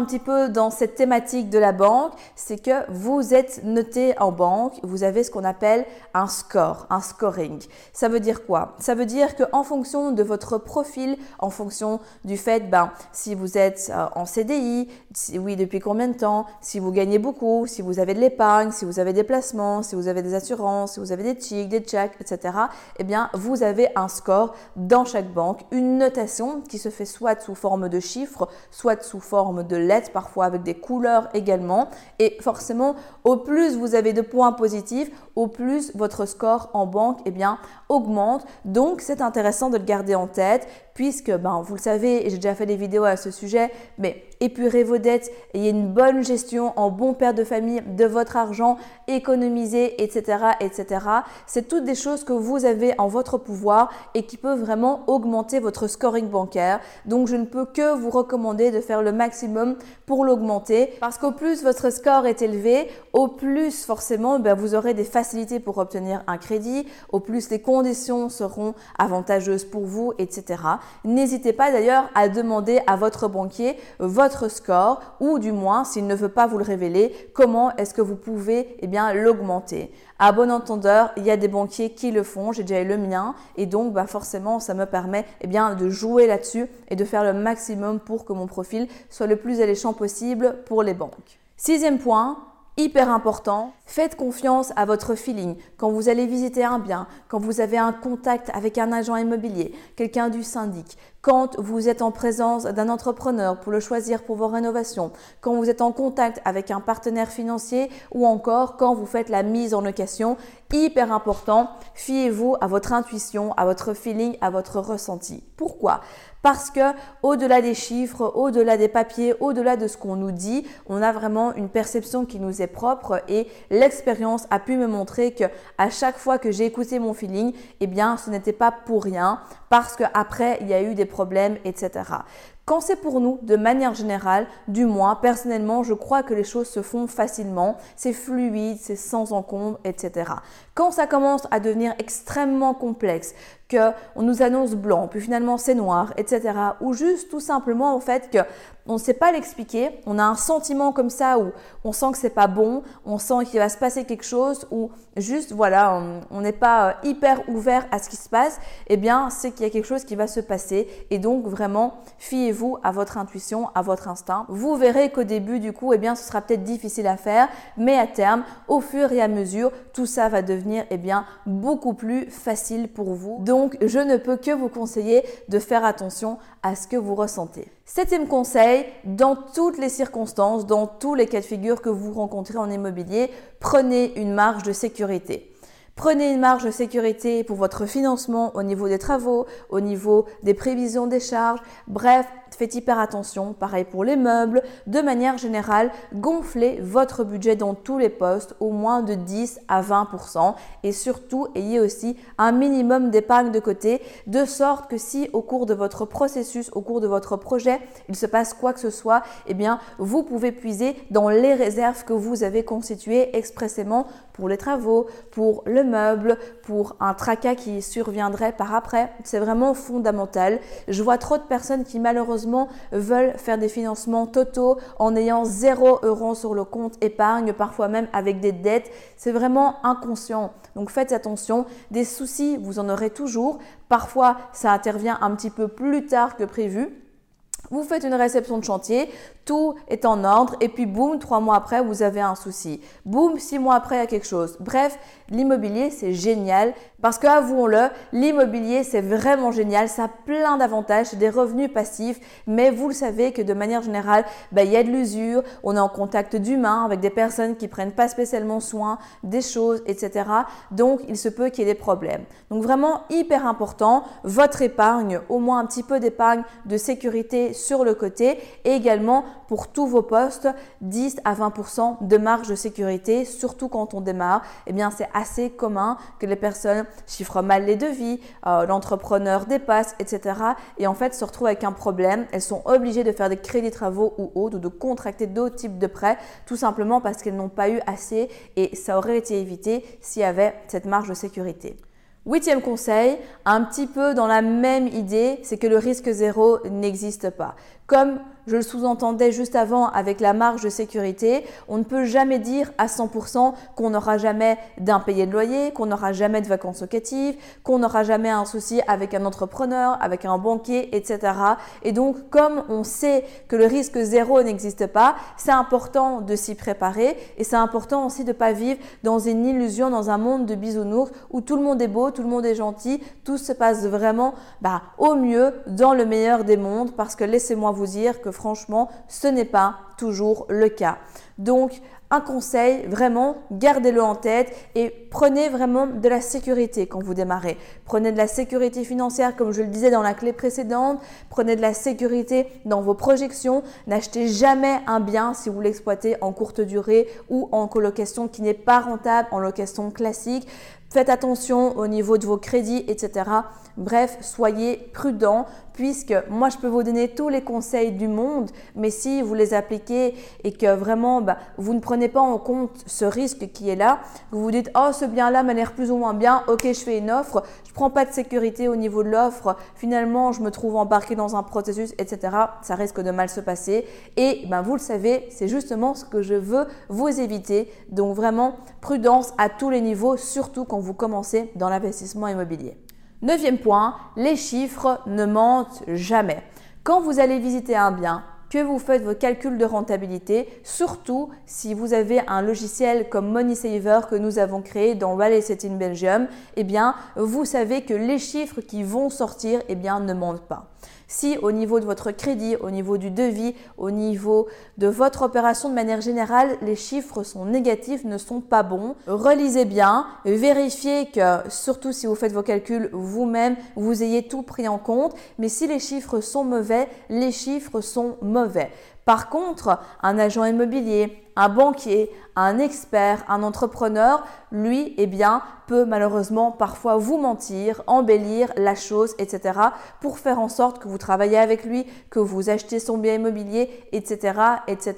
un petit peu dans cette thématique de la banque, c'est que vous êtes noté en banque, vous avez ce qu'on appelle un score, un scoring. Ça veut dire quoi? Ça veut dire qu'en fonction de votre profil, en fonction du fait, ben, si vous êtes euh, en CDI, oui, depuis combien de temps, si vous gagnez beaucoup, si vous avez de l'épargne, si vous avez des placements, si vous avez des assurances, si vous avez des checks, des checks, etc., eh bien, vous avez un score dans chaque banque, une notation qui se fait soit sous forme de chiffres, soit sous forme de parfois avec des couleurs également. Et forcément, au plus vous avez de points positifs, au plus votre score en banque eh bien, augmente. Donc, c'est intéressant de le garder en tête puisque, ben, vous le savez, j'ai déjà fait des vidéos à ce sujet, mais épurez vos dettes, ayez une bonne gestion en bon père de famille de votre argent, économiser, etc., etc. C'est toutes des choses que vous avez en votre pouvoir et qui peuvent vraiment augmenter votre scoring bancaire. Donc, je ne peux que vous recommander de faire le maximum pour l'augmenter parce qu'au plus votre score est élevé, au plus forcément, ben, vous aurez des facilités pour obtenir un crédit, au plus les conditions seront avantageuses pour vous, etc. N'hésitez pas d'ailleurs à demander à votre banquier votre score ou du moins, s'il ne veut pas vous le révéler, comment est-ce que vous pouvez eh bien, l'augmenter. À bon entendeur, il y a des banquiers qui le font, j'ai déjà eu le mien et donc bah, forcément ça me permet eh bien, de jouer là-dessus et de faire le maximum pour que mon profil soit le plus alléchant possible pour les banques. Sixième point, hyper important, faites confiance à votre feeling. Quand vous allez visiter un bien, quand vous avez un contact avec un agent immobilier, quelqu'un du syndic, quand vous êtes en présence d'un entrepreneur pour le choisir pour vos rénovations, quand vous êtes en contact avec un partenaire financier ou encore quand vous faites la mise en location, hyper important, fiez-vous à votre intuition, à votre feeling, à votre ressenti. Pourquoi? Parce que au-delà des chiffres, au-delà des papiers, au-delà de ce qu'on nous dit, on a vraiment une perception qui nous est propre et l'expérience a pu me montrer que à chaque fois que j'ai écouté mon feeling, eh bien, ce n'était pas pour rien parce qu'après, il y a eu des problèmes, etc. Quand c'est pour nous, de manière générale, du moins, personnellement, je crois que les choses se font facilement, c'est fluide, c'est sans encombre, etc. Quand ça commence à devenir extrêmement complexe, qu'on nous annonce blanc, puis finalement c'est noir, etc. Ou juste tout simplement en fait que on ne sait pas l'expliquer, on a un sentiment comme ça où on sent que c'est pas bon, on sent qu'il va se passer quelque chose, ou juste voilà, on n'est pas euh, hyper ouvert à ce qui se passe, eh bien c'est qu'il y a quelque chose qui va se passer. Et donc vraiment, fiez-vous à votre intuition, à votre instinct. Vous verrez qu'au début du coup, eh bien ce sera peut-être difficile à faire, mais à terme, au fur et à mesure, tout ça va devenir eh bien beaucoup plus facile pour vous. Je ne peux que vous conseiller de faire attention à ce que vous ressentez. Septième conseil, dans toutes les circonstances, dans tous les cas de figure que vous rencontrez en immobilier, prenez une marge de sécurité. Prenez une marge de sécurité pour votre financement au niveau des travaux, au niveau des prévisions des charges. Bref, faites hyper attention, pareil pour les meubles. De manière générale, gonflez votre budget dans tous les postes au moins de 10 à 20% et surtout ayez aussi un minimum d'épargne de côté de sorte que si au cours de votre processus, au cours de votre projet, il se passe quoi que ce soit, eh bien vous pouvez puiser dans les réserves que vous avez constituées expressément pour les travaux, pour le meuble, pour un tracas qui surviendrait par après. C'est vraiment fondamental. Je vois trop de personnes qui malheureusement veulent faire des financements totaux en ayant 0 euros sur le compte épargne, parfois même avec des dettes. C'est vraiment inconscient. Donc faites attention. Des soucis, vous en aurez toujours. Parfois, ça intervient un petit peu plus tard que prévu. Vous faites une réception de chantier, tout est en ordre et puis boum, trois mois après, vous avez un souci. Boum, six mois après, il y a quelque chose. Bref, l'immobilier, c'est génial parce que, avouons-le, l'immobilier, c'est vraiment génial. Ça a plein d'avantages, des revenus passifs, mais vous le savez que de manière générale, bah, il y a de l'usure, on est en contact d'humains avec des personnes qui prennent pas spécialement soin des choses, etc. Donc, il se peut qu'il y ait des problèmes. Donc, vraiment hyper important, votre épargne, au moins un petit peu d'épargne de sécurité sur le côté et également pour tous vos postes 10 à 20% de marge de sécurité, surtout quand on démarre. Eh bien, c'est assez commun que les personnes chiffrent mal les devis, euh, l'entrepreneur dépasse, etc. Et en fait, se retrouvent avec un problème. Elles sont obligées de faire des crédits travaux ou autres, ou de contracter d'autres types de prêts, tout simplement parce qu'elles n'ont pas eu assez et ça aurait été évité s'il y avait cette marge de sécurité. Huitième conseil, un petit peu dans la même idée, c'est que le risque zéro n'existe pas. Comme je le sous-entendais juste avant avec la marge de sécurité, on ne peut jamais dire à 100% qu'on n'aura jamais d'impayé de loyer, qu'on n'aura jamais de vacances locatives, qu'on n'aura jamais un souci avec un entrepreneur, avec un banquier, etc. Et donc, comme on sait que le risque zéro n'existe pas, c'est important de s'y préparer et c'est important aussi de ne pas vivre dans une illusion, dans un monde de bisounours où tout le monde est beau, tout le monde est gentil, tout se passe vraiment bah, au mieux dans le meilleur des mondes parce que laissez-moi vous dire que franchement, ce n'est pas toujours le cas. Donc, un conseil, vraiment, gardez-le en tête et prenez vraiment de la sécurité quand vous démarrez. Prenez de la sécurité financière, comme je le disais dans la clé précédente. Prenez de la sécurité dans vos projections. N'achetez jamais un bien si vous l'exploitez en courte durée ou en colocation qui n'est pas rentable, en location classique. Faites attention au niveau de vos crédits, etc. Bref, soyez prudent puisque moi je peux vous donner tous les conseils du monde, mais si vous les appliquez et que vraiment bah, vous ne prenez pas en compte ce risque qui est là, vous vous dites oh ce bien là m'a l'air plus ou moins bien, ok je fais une offre, je prends pas de sécurité au niveau de l'offre, finalement je me trouve embarqué dans un processus, etc. Ça risque de mal se passer et ben, vous le savez, c'est justement ce que je veux vous éviter. Donc vraiment prudence à tous les niveaux, surtout quand vous commencez dans l'investissement immobilier. Neuvième point, les chiffres ne mentent jamais. Quand vous allez visiter un bien, que vous faites vos calculs de rentabilité, surtout si vous avez un logiciel comme MoneySaver que nous avons créé dans Valley in Belgium, eh bien, vous savez que les chiffres qui vont sortir, eh bien, ne mentent pas. Si au niveau de votre crédit, au niveau du devis, au niveau de votre opération de manière générale, les chiffres sont négatifs, ne sont pas bons, relisez bien, vérifiez que, surtout si vous faites vos calculs vous-même, vous ayez tout pris en compte. Mais si les chiffres sont mauvais, les chiffres sont mauvais. Par contre, un agent immobilier, un banquier, un expert, un entrepreneur, lui, eh bien, peut malheureusement parfois vous mentir, embellir la chose, etc. pour faire en sorte que vous travaillez avec lui, que vous achetez son bien immobilier, etc., etc.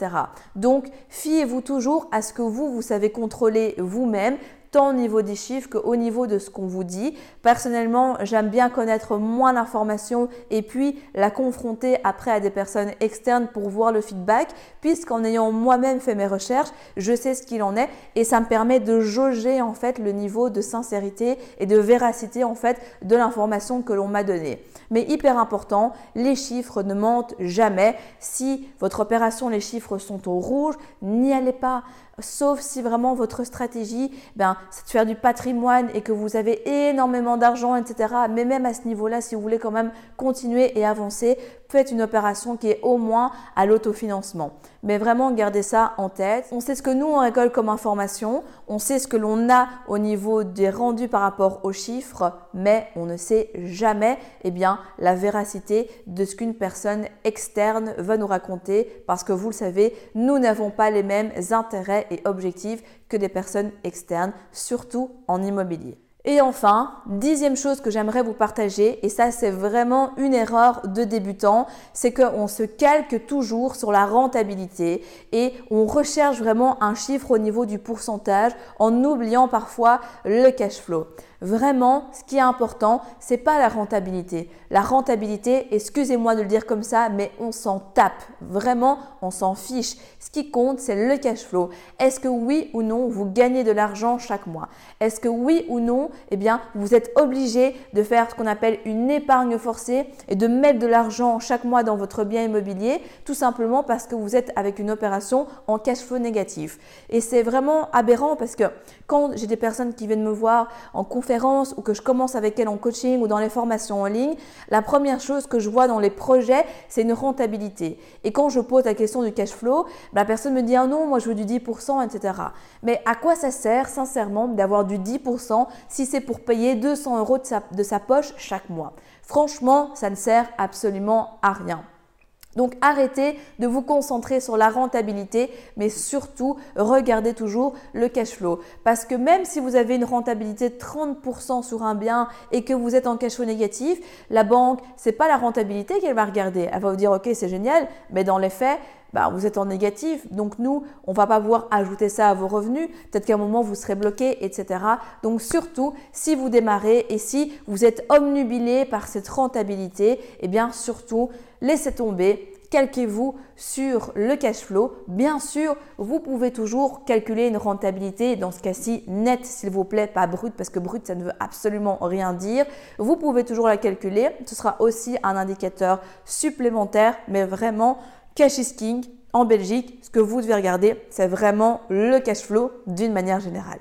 Donc, fiez-vous toujours à ce que vous, vous savez contrôler vous-même, tant au niveau des chiffres qu'au niveau de ce qu'on vous dit. Personnellement, j'aime bien connaître moins d'informations et puis la confronter après à des personnes externes pour voir le feedback, puisqu'en ayant moi-même fait mes recherches, je sais ce qu'il en est et ça me permet de jauger en fait le niveau de sincérité et de véracité en fait de l'information que l'on m'a donnée. Mais hyper important, les chiffres ne mentent jamais. Si votre opération, les chiffres sont au rouge, n'y allez pas sauf si vraiment votre stratégie, ben, c'est de faire du patrimoine et que vous avez énormément d'argent, etc. Mais même à ce niveau-là, si vous voulez quand même continuer et avancer, faites une opération qui est au moins à l'autofinancement. Mais vraiment, gardez ça en tête. On sait ce que nous, on récolte comme information, on sait ce que l'on a au niveau des rendus par rapport aux chiffres, mais on ne sait jamais eh bien, la véracité de ce qu'une personne externe va nous raconter parce que vous le savez, nous n'avons pas les mêmes intérêts et objectifs que des personnes externes, surtout en immobilier. Et enfin, dixième chose que j'aimerais vous partager, et ça c'est vraiment une erreur de débutant, c'est qu'on se calque toujours sur la rentabilité et on recherche vraiment un chiffre au niveau du pourcentage en oubliant parfois le cash flow. Vraiment, ce qui est important, c'est pas la rentabilité. La rentabilité, excusez-moi de le dire comme ça, mais on s'en tape. Vraiment, on s'en fiche. Ce qui compte, c'est le cash flow. Est-ce que oui ou non, vous gagnez de l'argent chaque mois? Est-ce que oui ou non, eh bien, vous êtes obligé de faire ce qu'on appelle une épargne forcée et de mettre de l'argent chaque mois dans votre bien immobilier, tout simplement parce que vous êtes avec une opération en cash flow négatif. Et c'est vraiment aberrant parce que quand j'ai des personnes qui viennent me voir en conférence, ou que je commence avec elle en coaching ou dans les formations en ligne, la première chose que je vois dans les projets, c'est une rentabilité. Et quand je pose la question du cash flow, la personne me dit ah non, moi je veux du 10%, etc. Mais à quoi ça sert sincèrement d'avoir du 10% si c'est pour payer 200 euros de sa, de sa poche chaque mois Franchement, ça ne sert absolument à rien. Donc arrêtez de vous concentrer sur la rentabilité, mais surtout regardez toujours le cash flow. Parce que même si vous avez une rentabilité de 30% sur un bien et que vous êtes en cash flow négatif, la banque, c'est pas la rentabilité qu'elle va regarder. Elle va vous dire ok c'est génial, mais dans les faits, bah, vous êtes en négatif. Donc nous, on va pas pouvoir ajouter ça à vos revenus. Peut-être qu'à un moment, vous serez bloqué, etc. Donc surtout, si vous démarrez et si vous êtes omnubilé par cette rentabilité, eh bien surtout, laissez tomber calquez-vous sur le cash flow. Bien sûr, vous pouvez toujours calculer une rentabilité, dans ce cas-ci net s'il vous plaît, pas brut, parce que brut ça ne veut absolument rien dire. Vous pouvez toujours la calculer, ce sera aussi un indicateur supplémentaire, mais vraiment, cash is king. En Belgique, ce que vous devez regarder, c'est vraiment le cash flow d'une manière générale.